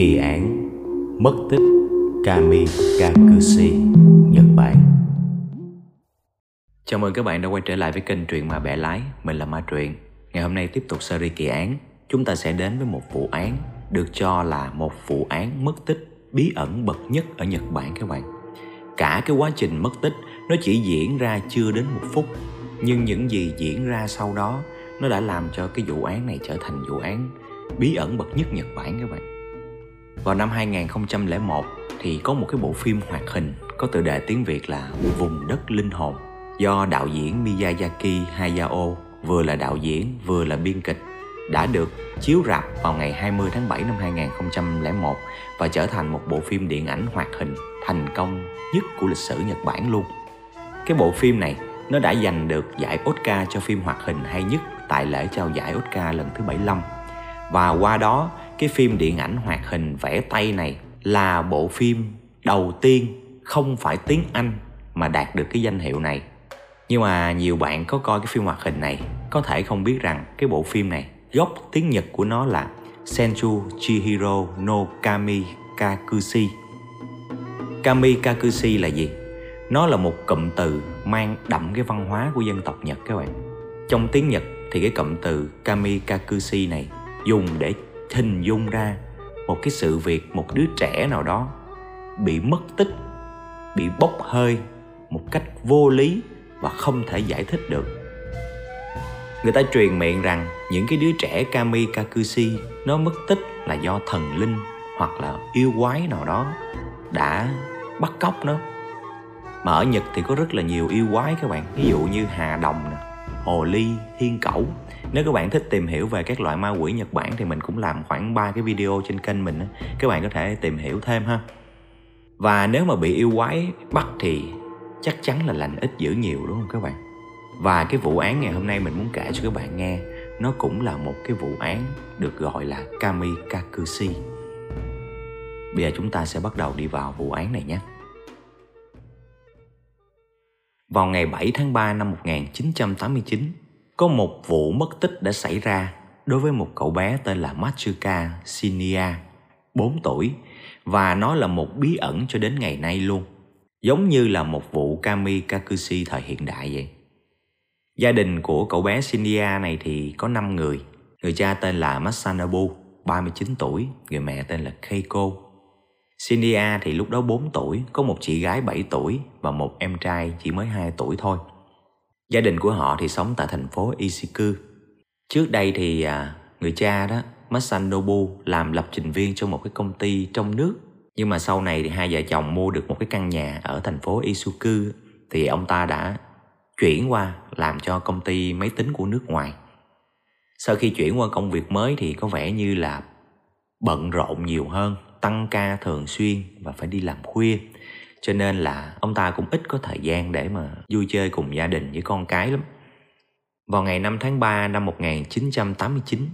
Kỳ án Mất tích Kami Kakushi Nhật Bản. Chào mừng các bạn đã quay trở lại với kênh truyện mà bẻ lái. Mình là Ma Truyện. Ngày hôm nay tiếp tục series kỳ án. Chúng ta sẽ đến với một vụ án Được cho là một vụ án mất tích bí ẩn bậc nhất ở Nhật Bản các bạn. Cả cái quá trình mất tích, nó chỉ diễn ra chưa đến một phút. Nhưng những gì diễn ra sau đó, Nó đã làm cho cái vụ án này trở thành vụ án bí ẩn bậc nhất Nhật Bản các bạn vào năm 2001 thì có một cái bộ phim hoạt hình có tựa đề tiếng Việt là Vùng đất linh hồn do đạo diễn Miyazaki Hayao, vừa là đạo diễn, vừa là biên kịch, đã được chiếu rạp vào ngày 20 tháng 7 năm 2001 và trở thành một bộ phim điện ảnh hoạt hình thành công nhất của lịch sử Nhật Bản luôn. Cái bộ phim này, nó đã giành được giải Oscar cho phim hoạt hình hay nhất tại lễ trao giải Oscar lần thứ 75. Và qua đó cái phim điện ảnh hoạt hình vẽ tay này là bộ phim đầu tiên không phải tiếng Anh mà đạt được cái danh hiệu này. Nhưng mà nhiều bạn có coi cái phim hoạt hình này có thể không biết rằng cái bộ phim này gốc tiếng Nhật của nó là Senju Chihiro no Kami Kakushi. Kami Kakushi là gì? Nó là một cụm từ mang đậm cái văn hóa của dân tộc Nhật các bạn. Trong tiếng Nhật thì cái cụm từ Kami Kakushi này dùng để hình dung ra một cái sự việc, một đứa trẻ nào đó bị mất tích, bị bốc hơi một cách vô lý và không thể giải thích được. Người ta truyền miệng rằng những cái đứa trẻ kami kakushi nó mất tích là do thần linh hoặc là yêu quái nào đó đã bắt cóc nó. Mà ở nhật thì có rất là nhiều yêu quái các bạn. Ví dụ như hà đồng nè, hồ ly thiên cẩu nếu các bạn thích tìm hiểu về các loại ma quỷ Nhật Bản thì mình cũng làm khoảng 3 cái video trên kênh mình các bạn có thể tìm hiểu thêm ha. Và nếu mà bị yêu quái bắt thì chắc chắn là lành ít dữ nhiều, đúng không các bạn? Và cái vụ án ngày hôm nay mình muốn kể cho các bạn nghe, nó cũng là một cái vụ án được gọi là Kamikakushi. Bây giờ chúng ta sẽ bắt đầu đi vào vụ án này nhé. Vào ngày 7 tháng 3 năm 1989 có một vụ mất tích đã xảy ra đối với một cậu bé tên là Matsuka Shinya, 4 tuổi, và nó là một bí ẩn cho đến ngày nay luôn, giống như là một vụ Kami Kakushi thời hiện đại vậy. Gia đình của cậu bé Shinya này thì có 5 người, người cha tên là Masanobu, 39 tuổi, người mẹ tên là Keiko. Shinya thì lúc đó 4 tuổi, có một chị gái 7 tuổi và một em trai chỉ mới 2 tuổi thôi. Gia đình của họ thì sống tại thành phố Ishiku. Trước đây thì à, người cha đó, Masanobu làm lập trình viên cho một cái công ty trong nước. Nhưng mà sau này thì hai vợ chồng mua được một cái căn nhà ở thành phố Isuku thì ông ta đã chuyển qua làm cho công ty máy tính của nước ngoài. Sau khi chuyển qua công việc mới thì có vẻ như là bận rộn nhiều hơn, tăng ca thường xuyên và phải đi làm khuya cho nên là ông ta cũng ít có thời gian để mà vui chơi cùng gia đình với con cái lắm. Vào ngày 5 tháng 3 năm 1989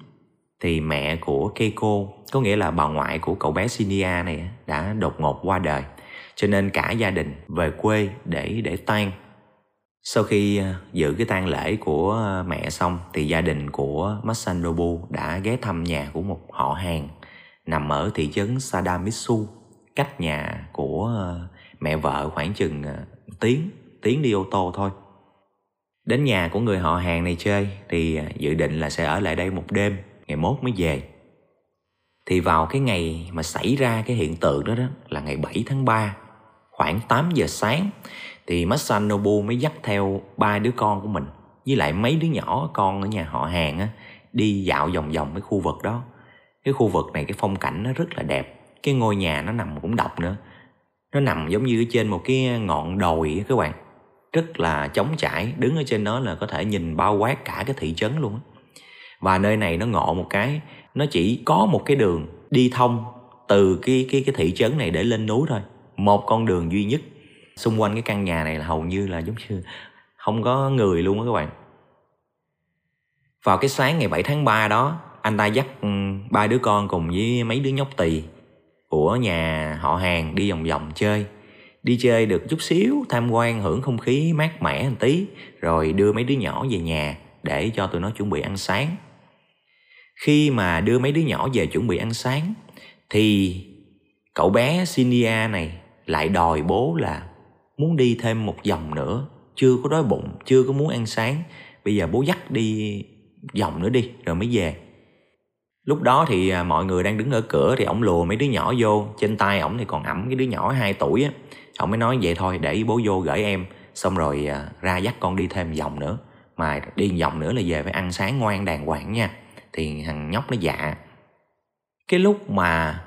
thì mẹ của Keiko, có nghĩa là bà ngoại của cậu bé Shinya này đã đột ngột qua đời. Cho nên cả gia đình về quê để để tang. Sau khi à, dự cái tang lễ của à, mẹ xong thì gia đình của Masanobu đã ghé thăm nhà của một họ hàng nằm ở thị trấn Sadamitsu, cách nhà của à, mẹ vợ khoảng chừng ờ, tiếng tiếng đi ô tô thôi. Đến nhà của người họ hàng này chơi thì ờ, dự định là sẽ ở lại đây một đêm, ngày mốt mới về. Thì vào cái ngày mà xảy ra cái hiện tượng đó đó là ngày 7 tháng 3 khoảng 8 giờ sáng thì Masanobu mới dắt theo ba đứa con của mình với lại mấy đứa nhỏ con ở nhà họ hàng á, đi dạo vòng vòng cái khu vực đó. Cái khu vực này, cái phong cảnh nó rất là đẹp, cái ngôi nhà nó nằm cũng độc nữa nó nằm giống như ở trên một cái ngọn đồi các bạn. Rất là trống trải, đứng ở trên đó là có thể nhìn bao quát cả cái thị trấn luôn và nơi này nó ngộ một cái, nó chỉ có một cái đường đi thông từ cái cái cái thị trấn này để lên núi thôi. Một con đường duy nhất. Xung quanh cái căn nhà này là hầu như là giống như không có người luôn á các bạn. Vào cái sáng ngày 7 tháng 3 đó, anh ta dắt ừ, ba đứa con cùng với mấy đứa nhóc tỳ của nhà họ hàng đi vòng vòng chơi. Đi chơi được chút xíu, tham quan hưởng không khí mát mẻ một tí, rồi đưa mấy đứa nhỏ về nhà để cho tụi nó chuẩn bị ăn sáng. Khi mà đưa mấy đứa nhỏ về chuẩn bị ăn sáng, thì cậu bé Shinya này lại đòi bố là muốn đi thêm một vòng nữa. Chưa có đói bụng, chưa có muốn ăn sáng. Bây giờ bố dắt đi vòng nữa đi, rồi mới về lúc đó thì à, mọi người đang đứng ở cửa thì ổng lùa mấy đứa nhỏ vô. Trên tay ổng thì còn ẩm cái đứa nhỏ 2 tuổi á. Ổng mới nói vậy thôi, để bố vô gửi em. Xong rồi à, ra dắt con đi thêm vòng nữa. Mà đi vòng nữa là về phải ăn sáng ngoan đàng hoàng nha. Thì thằng nhóc nó dạ. Cái lúc mà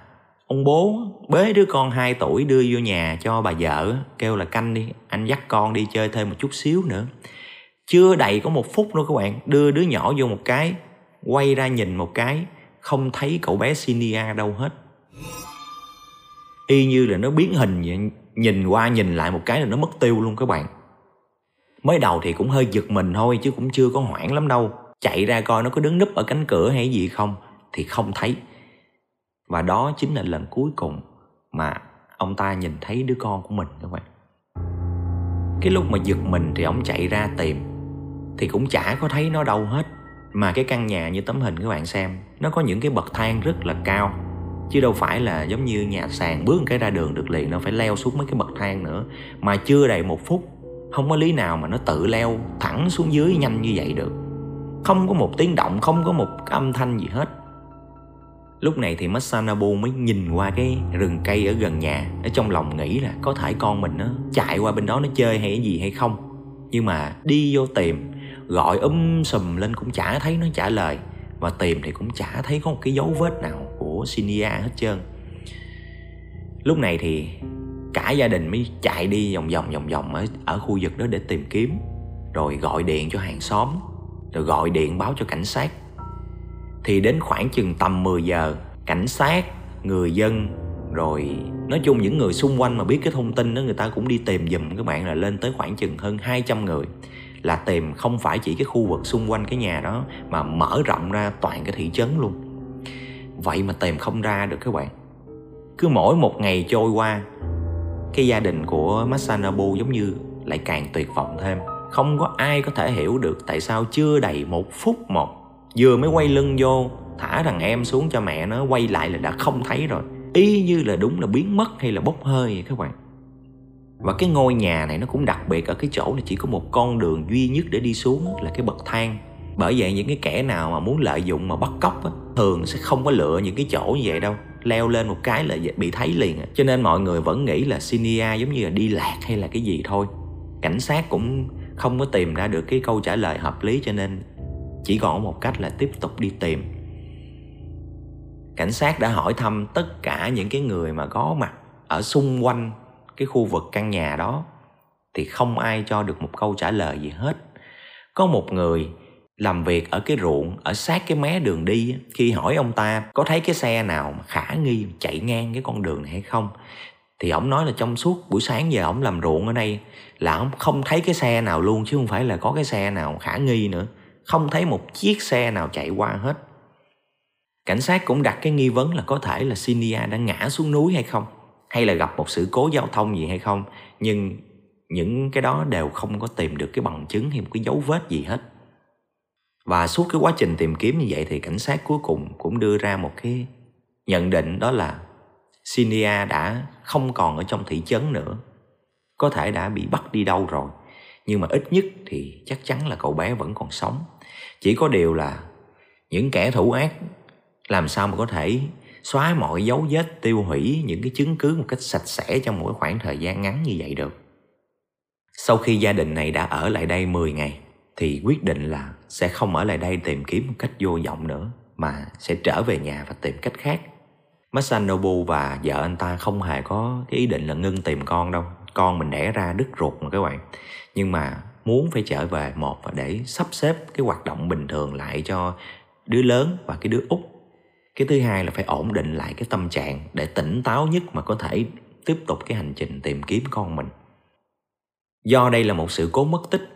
ông bố bế đứa con 2 tuổi đưa vô nhà cho bà vợ kêu là, canh đi, anh dắt con đi chơi thêm một chút xíu nữa. Chưa đầy có một phút nữa các bạn, đưa đứa nhỏ vô một cái, quay ra nhìn một cái không thấy cậu bé Sinia đâu hết. Y như là nó biến hình vậy, nhìn qua nhìn lại một cái là nó mất tiêu luôn các bạn. Mới đầu thì cũng hơi giật mình thôi, chứ cũng chưa có hoảng lắm đâu. Chạy ra coi nó có đứng núp ở cánh cửa hay gì không, thì không thấy. Và đó chính là lần cuối cùng mà ông ta nhìn thấy đứa con của mình các bạn. Cái lúc mà giật mình thì ông chạy ra tìm, thì cũng chả có thấy nó đâu hết mà cái căn nhà như tấm hình các bạn xem, nó có những cái bậc thang rất là cao. Chứ đâu phải là giống như nhà sàn bước cái ra đường được liền nó phải leo xuống mấy cái bậc thang nữa. Mà chưa đầy một phút, không có lý nào mà nó tự leo thẳng xuống dưới nhanh như vậy được. Không có một tiếng động, không có một âm thanh gì hết. Lúc này thì Masanabu mới nhìn qua cái rừng cây ở gần nhà, ở trong lòng nghĩ là có thể con mình nó chạy qua bên đó nó chơi hay gì hay không. Nhưng mà đi vô tìm gọi um sùm lên cũng chả thấy nó trả lời. Và tìm thì cũng chả thấy có một cái dấu vết nào của Sinia hết trơn. Lúc này thì cả gia đình mới chạy đi vòng vòng vòng vòng ở, ở khu vực đó để tìm kiếm. Rồi gọi điện cho hàng xóm. Rồi gọi điện báo cho cảnh sát. Thì đến khoảng chừng tầm 10 giờ cảnh sát người dân rồi nói chung những người xung quanh mà biết cái thông tin đó người ta cũng đi tìm giùm các bạn là lên tới khoảng chừng hơn 200 người là tìm không phải chỉ cái khu vực xung quanh cái nhà đó, mà mở rộng ra toàn cái thị trấn luôn. Vậy mà tìm không ra được các bạn. Cứ mỗi một ngày trôi qua, cái gia đình của Masanobu giống như lại càng tuyệt vọng thêm. Không có ai có thể hiểu được tại sao chưa đầy một phút một, vừa mới quay lưng vô, thả thằng em xuống cho mẹ nó, quay lại là đã không thấy rồi. Y như là đúng là biến mất hay là bốc hơi vậy các bạn và cái ngôi nhà này nó cũng đặc biệt ở cái chỗ là chỉ có một con đường duy nhất để đi xuống là cái bậc thang. Bởi vậy những cái kẻ nào mà muốn lợi dụng mà bắt cóc á, thường sẽ không có lựa những cái chỗ như vậy đâu leo lên một cái là bị thấy liền cho nên mọi người vẫn nghĩ là Sinia giống như là đi lạc hay là cái gì thôi. Cảnh sát cũng không có tìm ra được cái câu trả lời hợp lý cho nên chỉ còn một cách là tiếp tục đi tìm. Cảnh sát đã hỏi thăm tất cả những cái người mà có mặt ở xung quanh cái khu vực căn nhà đó, thì không ai cho được một câu trả lời gì hết. Có một người làm việc ở cái ruộng, ở sát cái mé đường đi khi hỏi ông ta có thấy cái xe nào mà khả nghi chạy ngang cái con đường này hay không, thì ổng nói là trong suốt buổi sáng giờ ổng làm ruộng ở đây là ổng không thấy cái xe nào luôn, chứ không phải là có cái xe nào khả nghi nữa. Không thấy một chiếc xe nào chạy qua hết. Cảnh sát cũng đặt cái nghi vấn là có thể là Sinia đã ngã xuống núi hay không hay là gặp một sự cố giao thông gì hay không, nhưng những cái đó đều không có tìm được cái bằng chứng hay một cái dấu vết gì hết. Và suốt cái quá trình tìm kiếm như vậy thì cảnh sát cuối cùng cũng đưa ra một cái nhận định đó là Cynthia đã không còn ở trong thị trấn nữa. Có thể đã bị bắt đi đâu rồi, nhưng mà ít nhất thì chắc chắn là cậu bé vẫn còn sống. Chỉ có điều là những kẻ thủ ác làm sao mà có thể xóa mọi dấu vết tiêu hủy những cái chứng cứ một cách sạch sẽ trong một khoảng thời gian ngắn như vậy được. Sau khi gia đình này đã ở lại đây 10 ngày, thì quyết định là sẽ không ở lại đây tìm kiếm một cách vô vọng nữa, mà sẽ trở về nhà và tìm cách khác. Masanobu và vợ anh ta không hề có cái ý định là ngưng tìm con đâu. Con mình đẻ ra đứt ruột mà các bạn. Nhưng mà muốn phải trở về một và để sắp xếp cái hoạt động bình thường lại cho đứa lớn và cái đứa út cái thứ hai là phải ổn định lại cái tâm trạng để tỉnh táo nhất mà có thể tiếp tục cái hành trình tìm kiếm con mình. Do đây là một sự cố mất tích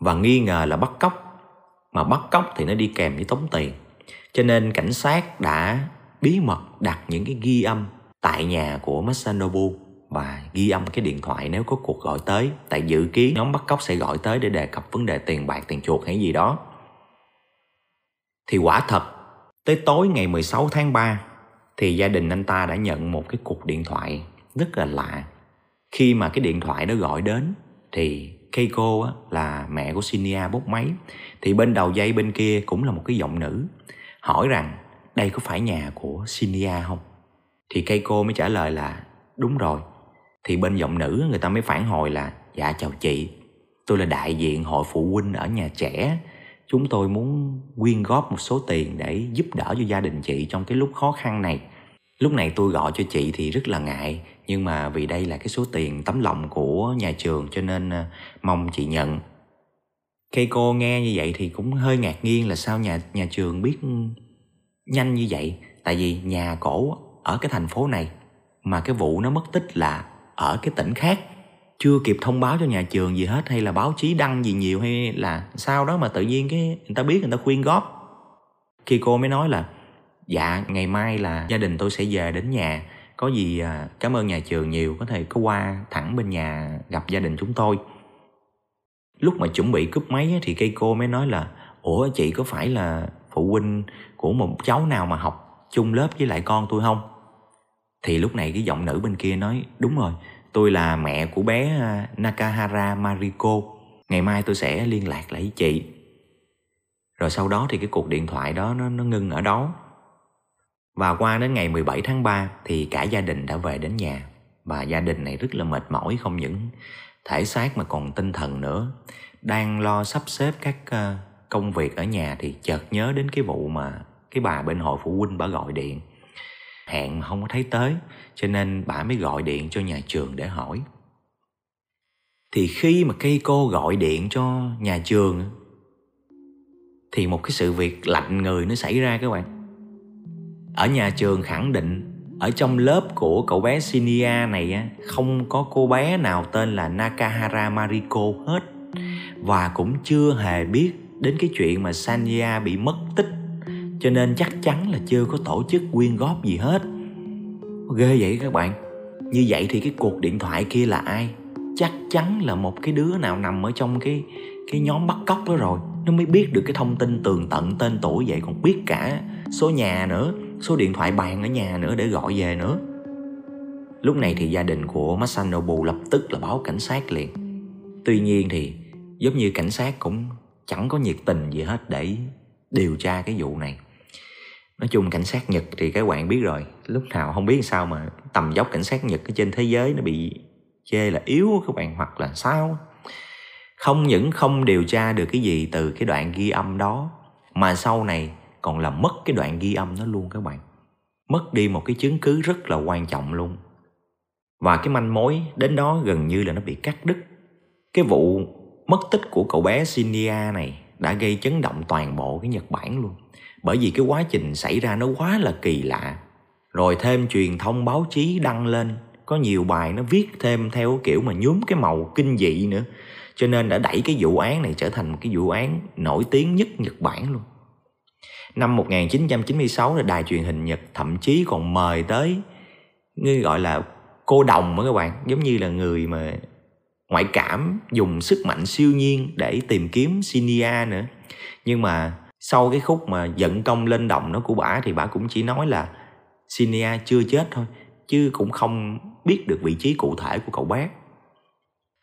và nghi ngờ là bắt cóc, mà bắt cóc thì nó đi kèm với tống tiền. Cho nên cảnh sát đã bí mật đặt những cái ghi âm tại nhà của Masanobu và ghi âm cái điện thoại nếu có cuộc gọi tới, tại dự kiến nhóm bắt cóc sẽ gọi tới để đề cập vấn đề tiền bạc, tiền chuột hay gì đó. Thì quả thật tới tối ngày 16 tháng 3 thì gia đình anh ta đã nhận một cái cuộc điện thoại rất là lạ. Khi mà cái điện thoại đó gọi đến thì Keiko á, là mẹ của Sinia bốc máy. Thì bên đầu dây bên kia cũng là một cái giọng nữ hỏi rằng đây có phải nhà của Sinia không? Thì Keiko mới trả lời là đúng rồi. Thì bên giọng nữ người ta mới phản hồi là dạ chào chị. Tôi là đại diện hội phụ huynh ở nhà trẻ chúng tôi muốn quyên góp một số tiền để giúp đỡ cho gia đình chị trong cái lúc khó khăn này. Lúc này tôi gọi cho chị thì rất là ngại, nhưng mà vì đây là cái số tiền tấm lòng của nhà trường cho nên ờ, mong chị nhận. Khi cô nghe như vậy thì cũng hơi ngạc nhiên là sao nhà nhà trường biết nhanh như vậy. Tại vì nhà cổ ở cái thành phố này mà cái vụ nó mất tích là ở cái tỉnh khác chưa kịp thông báo cho nhà trường gì hết hay là báo chí đăng gì nhiều hay là sau đó mà tự nhiên cái người ta biết, người ta khuyên góp. Khi cô mới nói là dạ ngày mai là gia đình tôi sẽ về đến nhà. Có gì à, cảm ơn nhà trường nhiều, có thể có qua thẳng bên nhà gặp gia đình chúng tôi. Lúc mà chuẩn bị cúp máy thì cây cô mới nói là, ủa, chị có phải là phụ huynh của một cháu nào mà học chung lớp với lại con tôi không? Thì lúc này cái giọng nữ bên kia nói, đúng rồi tôi là mẹ của bé à, nakahara mariko ngày mai tôi sẽ liên lạc lại với chị rồi sau đó thì cái cuộc điện thoại đó nó, nó ngưng ở đó và qua đến ngày 17 tháng 3 thì cả gia đình đã về đến nhà và gia đình này rất là mệt mỏi không những thể xác mà còn tinh thần nữa. Đang lo sắp xếp các à, công việc ở nhà thì chợt nhớ đến cái vụ mà cái bà bên hội phụ huynh bà gọi điện. Hẹn mà không có thấy tới, cho nên bà mới gọi điện cho nhà trường để hỏi. Thì khi mà cây cô gọi điện cho nhà trường thì một cái sự việc lạnh người nó xảy ra các bạn ở nhà trường khẳng định, ở trong lớp của cậu bé Shinya này không có cô bé nào tên là Nakahara Mariko hết và cũng chưa hề biết đến cái chuyện mà Sanya bị mất tích cho nên chắc chắn là chưa có tổ chức quyên góp gì hết. Ghê vậy các bạn. Như vậy thì cái cuộc điện thoại kia là ai? Chắc chắn là một cái đứa nào nằm ở trong cái cái nhóm bắt cóc đó rồi. Nó mới biết được cái thông tin tường tận, tên tuổi vậy, còn biết cả số nhà nữa, số điện thoại bàn ở nhà nữa để gọi về nữa. Lúc này thì gia đình của Masanobu lập tức là báo cảnh sát liền. Tuy nhiên thì giống như cảnh sát cũng chẳng có nhiệt tình gì hết để điều tra cái vụ này nói chung cảnh sát nhật thì các bạn biết rồi. Lúc nào không biết sao mà tầm dốc cảnh sát nhật ở trên thế giới nó bị chê là yếu các bạn, hoặc là sao? Không những không điều tra được cái gì từ cái đoạn ghi âm đó, mà sau này còn làm mất cái đoạn ghi âm đó luôn các bạn. Mất đi một cái chứng cứ rất là quan trọng luôn. Và cái manh mối đến đó gần như là nó bị cắt đứt. Cái vụ mất tích của cậu bé Shinya này đã gây chấn động toàn bộ cái Nhật Bản luôn bởi vì cái quá trình xảy ra nó quá là kỳ lạ. Rồi thêm truyền thông báo chí đăng lên. Có nhiều bài nó viết thêm theo kiểu mà nhuốm cái màu kinh dị nữa. Cho nên đã đẩy cái vụ án này trở thành một cái vụ án nổi tiếng nhất Nhật Bản luôn. Năm 1996 là đài truyền hình Nhật thậm chí còn mời tới như gọi là cô đồng đó các bạn. Giống như là người mà ngoại cảm, dùng sức mạnh siêu nhiên để tìm kiếm Sinia nữa. Nhưng mà sau cái khúc mà giận công lên đồng nó của bả thì bả cũng chỉ nói là Sinia chưa chết thôi, chứ cũng không biết được vị trí cụ thể của cậu bé.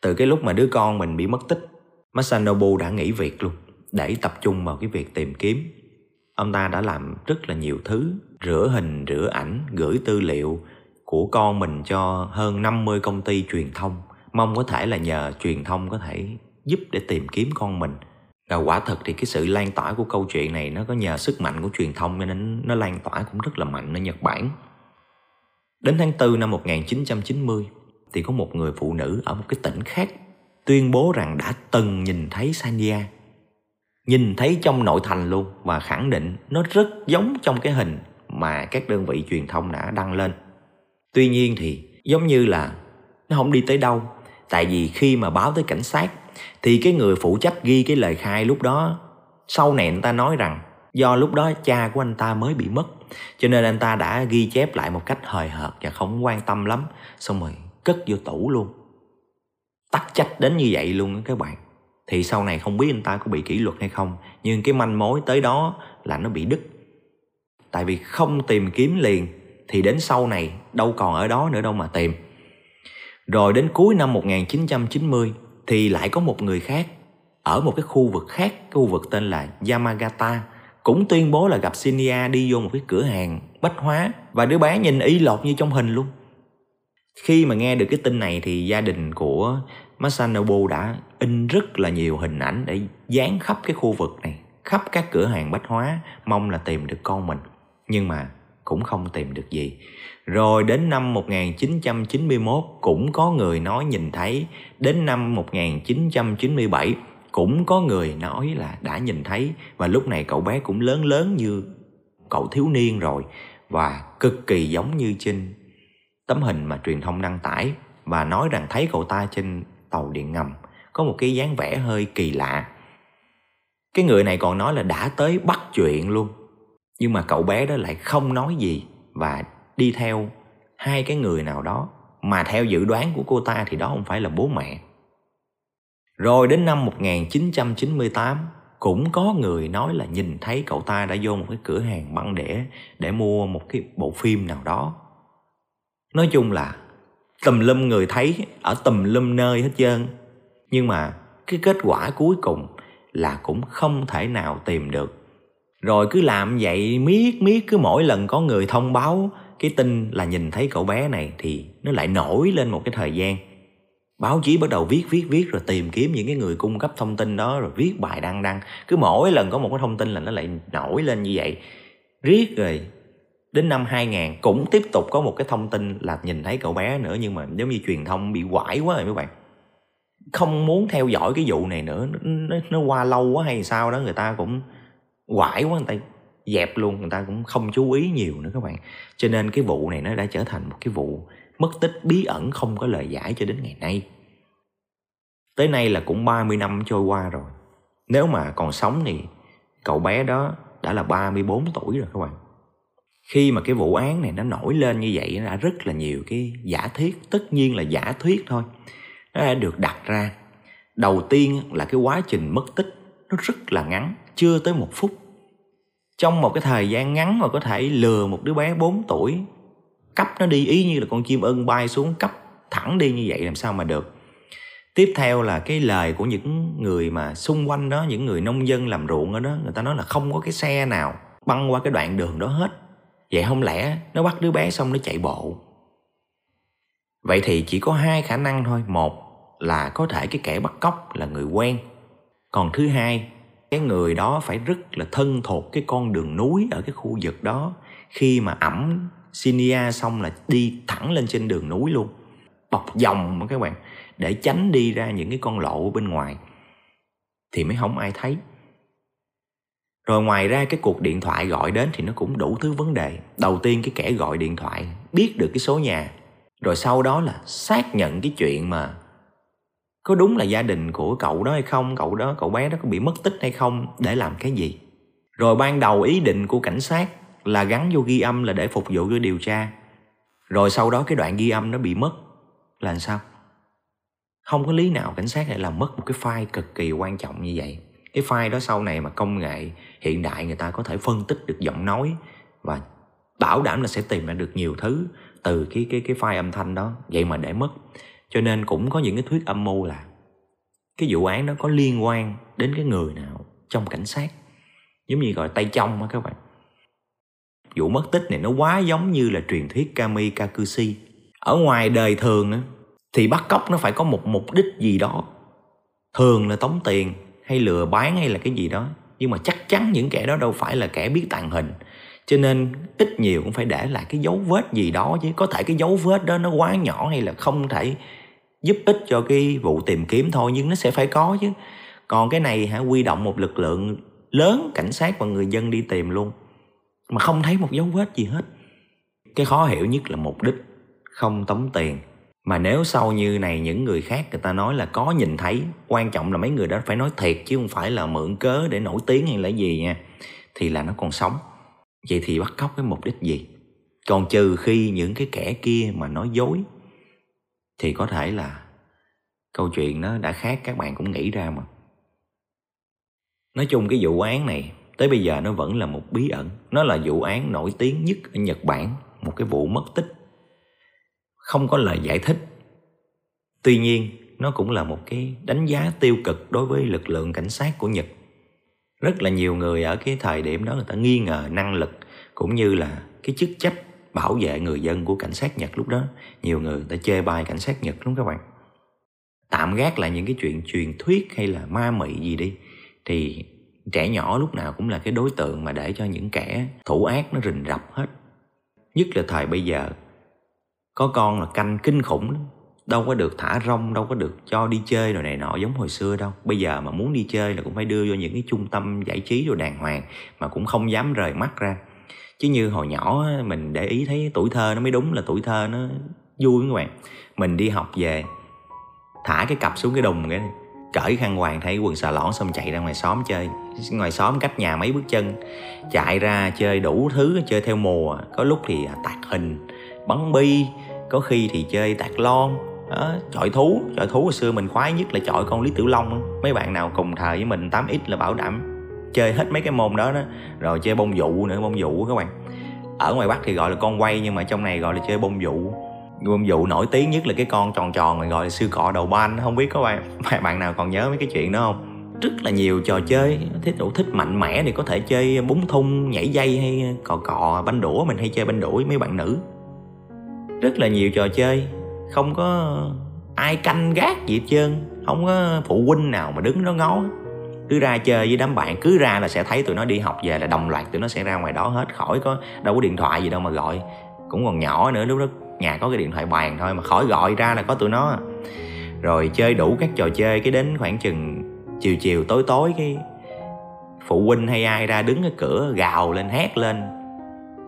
Từ cái lúc mà đứa con mình bị mất tích, Masanobu đã nghỉ việc luôn, để tập trung vào cái việc tìm kiếm. Ông ta đã làm rất là nhiều thứ, rửa hình, rửa ảnh, gửi tư liệu của con mình cho hơn 50 công ty truyền thông, mong có thể là nhờ truyền thông có thể giúp để tìm kiếm con mình và quả thật thì cái sự lan tỏa của câu chuyện này nó có nhờ sức mạnh của truyền thông nên nó lan tỏa cũng rất là mạnh ở Nhật Bản. Đến tháng 4 năm 1990 thì có một người phụ nữ ở một cái tỉnh khác tuyên bố rằng đã từng nhìn thấy Sanya nhìn thấy trong nội thành luôn và khẳng định nó rất giống trong cái hình mà các đơn vị truyền thông đã đăng lên tuy nhiên thì giống như là nó không đi tới đâu, tại vì khi mà báo tới cảnh sát thì cái người phụ trách ghi cái lời khai lúc đó, sau này anh ta nói rằng, do lúc đó cha của anh ta mới bị mất, cho nên anh ta đã ghi chép lại một cách hời hợt và không quan tâm lắm, xong rồi cất vô tủ luôn. Tắc trách đến như vậy luôn các bạn. Thì sau này không biết anh ta có bị kỷ luật hay không, nhưng cái manh mối tới đó là nó bị đứt. Tại vì không tìm kiếm liền, thì đến sau này đâu còn ở đó nữa đâu mà tìm. Rồi đến cuối năm 1990 thì lại có một người khác ở một cái khu vực khác, khu vực tên là Yamagata cũng tuyên bố là gặp Shinya đi vô một cái cửa hàng bách hóa và đứa bé nhìn y lột như trong hình luôn. Khi mà nghe được cái tin này thì gia đình của Masanobu đã in rất là nhiều hình ảnh để dán khắp cái khu vực này, khắp các cửa hàng bách hóa mong là tìm được con mình. Nhưng mà cũng không tìm được gì. Rồi đến năm 1991 cũng có người nói nhìn thấy, đến năm 1997 cũng có người nói là đã nhìn thấy. Và lúc này cậu bé cũng lớn lớn như cậu thiếu niên rồi và cực kỳ giống như trên tấm hình mà truyền thông đăng tải và nói rằng thấy cậu ta trên tàu điện ngầm. Có một cái dáng vẻ hơi kỳ lạ. Cái người này còn nói là đã tới bắt chuyện luôn nhưng mà cậu bé đó lại không nói gì và đi theo hai cái người nào đó mà theo dự đoán của cô ta thì đó không phải là bố mẹ rồi đến năm 1998 cũng có người nói là nhìn thấy cậu ta đã vô một cái cửa hàng băng đĩa để mua một cái bộ phim nào đó. Nói chung là tùm lum người thấy, ở tùm lum nơi hết trơn. Nhưng mà cái kết quả cuối cùng là cũng không thể nào tìm được. Rồi cứ làm vậy miết miết cứ mỗi lần có người thông báo cái tin là nhìn thấy cậu bé này thì nó lại nổi lên một cái thời gian. Báo chí bắt đầu viết viết viết rồi tìm kiếm những cái người cung cấp thông tin đó rồi viết bài đăng đăng. Cứ mỗi lần có một cái thông tin là nó lại nổi lên như vậy. Riết rồi đến năm 2000 cũng tiếp tục có một cái thông tin là nhìn thấy cậu bé nữa nhưng mà giống như truyền thông bị quải quá rồi mấy bạn. Không muốn theo dõi cái vụ này nữa nó, nó, nó qua lâu quá hay sao đó người ta cũng quải quá người ta dẹp luôn người ta cũng không chú ý nhiều nữa các bạn cho nên cái vụ này nó đã trở thành một cái vụ mất tích bí ẩn không có lời giải cho đến ngày nay. Tới nay là cũng 30 năm trôi qua rồi. Nếu mà còn sống thì cậu bé đó đã là 34 tuổi rồi các bạn. Khi mà cái vụ án này nó nổi lên như vậy nó đã rất là nhiều cái giả thuyết, tất nhiên là giả thuyết thôi. Nó đã được đặt ra. Đầu tiên là cái quá trình mất tích nó rất là ngắn, chưa tới một phút. Trong một cái thời gian ngắn mà có thể lừa một đứa bé 4 tuổi, cấp nó đi ý như là con chim ưng bay xuống, cấp thẳng đi như vậy làm sao mà được. Tiếp theo là cái lời của những người mà xung quanh đó, những người nông dân làm ruộng ở đó, người ta nói là không có cái xe nào băng qua cái đoạn đường đó hết. Vậy không lẽ nó bắt đứa bé xong nó chạy bộ? Vậy thì chỉ có hai khả năng thôi. Một là có thể cái kẻ bắt cóc là người quen, còn thứ hai cái người đó phải rất là thân thuộc cái con đường núi ở cái khu vực đó. Khi mà ẩm Sinia xong là đi thẳng lên trên đường núi luôn. Bọc vòng các bạn, để tránh đi ra những cái con lộ bên ngoài. Thì mới không ai thấy. Rồi ngoài ra cái cuộc điện thoại gọi đến thì nó cũng đủ thứ vấn đề. Đầu tiên cái kẻ gọi điện thoại biết được cái số nhà. Rồi sau đó là xác nhận cái chuyện mà có đúng là gia đình của cậu đó hay không? Cậu đó, cậu bé đó có bị mất tích hay không? Để làm cái gì? Rồi ban đầu ý định của cảnh sát là gắn vô ghi âm là để phục vụ cho điều tra. Rồi sau đó cái đoạn ghi âm nó bị mất. Là làm sao? Không có lý nào cảnh sát lại làm mất một cái file cực kỳ quan trọng như vậy. Cái file đó sau này mà công nghệ hiện đại người ta có thể phân tích được giọng nói và bảo đảm là sẽ tìm ra được nhiều thứ từ cái cái cái file âm thanh đó. Vậy mà để mất cho nên cũng có những cái thuyết âm mưu là cái vụ án đó có liên quan đến cái người nào trong cảnh sát giống như gọi tay trong á các bạn vụ mất tích này nó quá giống như là truyền thuyết Kami Kakushi. Ở ngoài đời thường á, thì bắt cóc nó phải có một mục đích gì đó. Thường là tống tiền hay lừa bán hay là cái gì đó. Nhưng mà chắc chắn những kẻ đó đâu phải là kẻ biết tàn hình. Cho nên ít nhiều cũng phải để lại cái dấu vết gì đó chứ. Có thể cái dấu vết đó nó quá nhỏ hay là không thể giúp ích cho cái vụ tìm kiếm thôi. Nhưng nó sẽ phải có chứ. Còn cái này hả quy động một lực lượng lớn, cảnh sát và người dân đi tìm luôn mà không thấy một dấu vết gì hết cái khó hiểu nhất là mục đích, không tống tiền mà nếu sau như này những người khác, người ta nói là có nhìn thấy, quan trọng là mấy người đó phải nói thiệt chứ không phải là mượn cớ để nổi tiếng hay là gì nha, thì là nó còn sống vậy thì bắt cóc với mục đích gì? Còn trừ khi những cái kẻ kia mà nói dối, thì có thể là câu chuyện nó đã khác, các bạn cũng nghĩ ra mà. Nói chung cái vụ án này, tới bây giờ nó vẫn là một bí ẩn. Nó là vụ án nổi tiếng nhất ở nhật bản, một cái vụ mất tích. Không có lời giải thích. Tuy nhiên, nó cũng là một cái đánh giá tiêu cực đối với lực lượng cảnh sát của nhật rất là nhiều người ở cái thời điểm đó người ta nghi ngờ năng lực cũng như là cái chức trách bảo vệ người dân của cảnh sát nhật lúc đó. Nhiều người ta chê bai cảnh sát nhật đúng các bạn. Tạm gác lại những cái chuyện truyền thuyết hay là ma mị gì đi, thì trẻ nhỏ lúc nào cũng là cái đối tượng mà để cho những kẻ thủ ác nó rình rập hết. Nhất là thời bây giờ, có con là canh kinh khủng lắm đâu có được thả rong, đâu có được cho đi chơi rồi này nọ giống hồi xưa đâu. Bây giờ mà muốn đi chơi là cũng phải đưa vô những cái trung tâm giải trí rồi đàng hoàng mà cũng không dám rời mắt ra. Chứ như hồi nhỏ mình để ý thấy tuổi thơ nó mới đúng là tuổi thơ nó vui các bạn. Mình đi học về, thả cái cặp xuống cái đùng cái cởi khăn hoàng thấy quần xà lõn xong chạy ra ngoài xóm chơi. Ngoài xóm cách nhà mấy bước chân, chạy ra chơi đủ thứ, chơi theo mùa. Có lúc thì tạc hình, bắn bi, có khi thì chơi tạc lon đó, chọi thú chọi thú hồi xưa mình khoái nhất là chọi con lý tiểu long. Mấy bạn nào cùng thời với mình 8x là bảo đảm. Chơi hết mấy cái môn đó đó rồi chơi bông dụ nữa bông dụ các bạn. Ở ngoài bắc thì gọi là con quay nhưng mà trong này gọi là chơi bông dụ. Bông dụ nổi tiếng nhất là cái con tròn tròn này gọi là sư cọ đầu ban không biết có bạn bạn nào còn nhớ mấy cái chuyện đó không? Rất là nhiều trò chơi thích đủ thích mạnh mẽ thì có thể chơi búng thung nhảy dây hay cò cò banh đũa mình hay chơi banh đũa với mấy bạn nữ. Rất là nhiều trò chơi không có ai canh gác gì hết trơn. Không có phụ huynh nào mà đứng đó ngó. Cứ ra chơi với đám bạn, cứ ra là sẽ thấy tụi nó đi học về là đồng loạt tụi nó sẽ ra ngoài đó hết. Khỏi có, đâu có điện thoại gì đâu mà gọi. Cũng còn nhỏ nữa, lúc đó nhà có cái điện thoại bàn thôi mà khỏi gọi ra là có tụi nó. Rồi chơi đủ các trò chơi, cái đến khoảng chừng chiều chiều tối tối, cái phụ huynh hay ai ra đứng ở cửa, gào lên, hét lên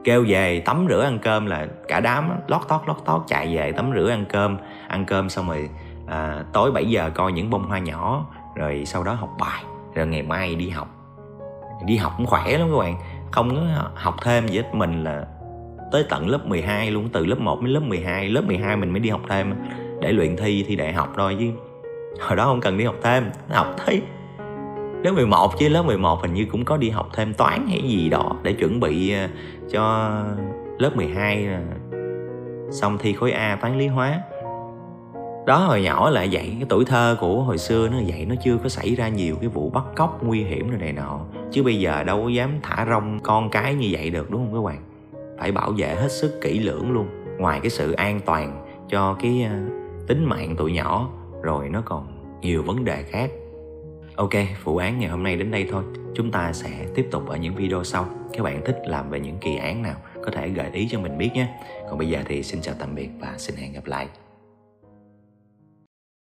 kêu về tắm rửa ăn cơm là cả đám lót tót lót tót chạy về tắm rửa ăn cơm. Ăn cơm xong rồi à, tối 7 giờ coi những bông hoa nhỏ rồi sau đó học bài rồi ngày mai đi học. Đi học cũng khỏe lắm các bạn không có học thêm gì hết. Mình là tới tận lớp 12 luôn từ lớp 1 đến lớp 12 lớp 12 mình mới đi học thêm để luyện thi thi đại học thôi chứ. Hồi đó không cần đi học thêm học thấy lớp 11 chứ, lớp 11 hình như cũng có đi học thêm toán hay gì đó để chuẩn bị ờ, cho lớp 12 ờ, xong thi khối A toán lý hóa. Đó, hồi nhỏ là vậy cái tuổi thơ của hồi xưa nó vậy nó chưa có xảy ra nhiều cái vụ bắt cóc nguy hiểm rồi này nọ. Chứ bây giờ đâu có dám thả rong con cái như vậy được, đúng không các bạn? Phải bảo vệ hết sức kỹ lưỡng luôn. Ngoài cái sự an toàn cho cái ờ, tính mạng tụi nhỏ, rồi nó còn nhiều vấn đề khác ok, vụ án ngày hôm nay đến đây thôi. Chúng ta sẽ tiếp tục ở những video sau. Các bạn thích làm về những kỳ án nào, có thể gợi ý cho mình biết nhé. Còn bây giờ thì xin chào tạm biệt và xin hẹn gặp lại.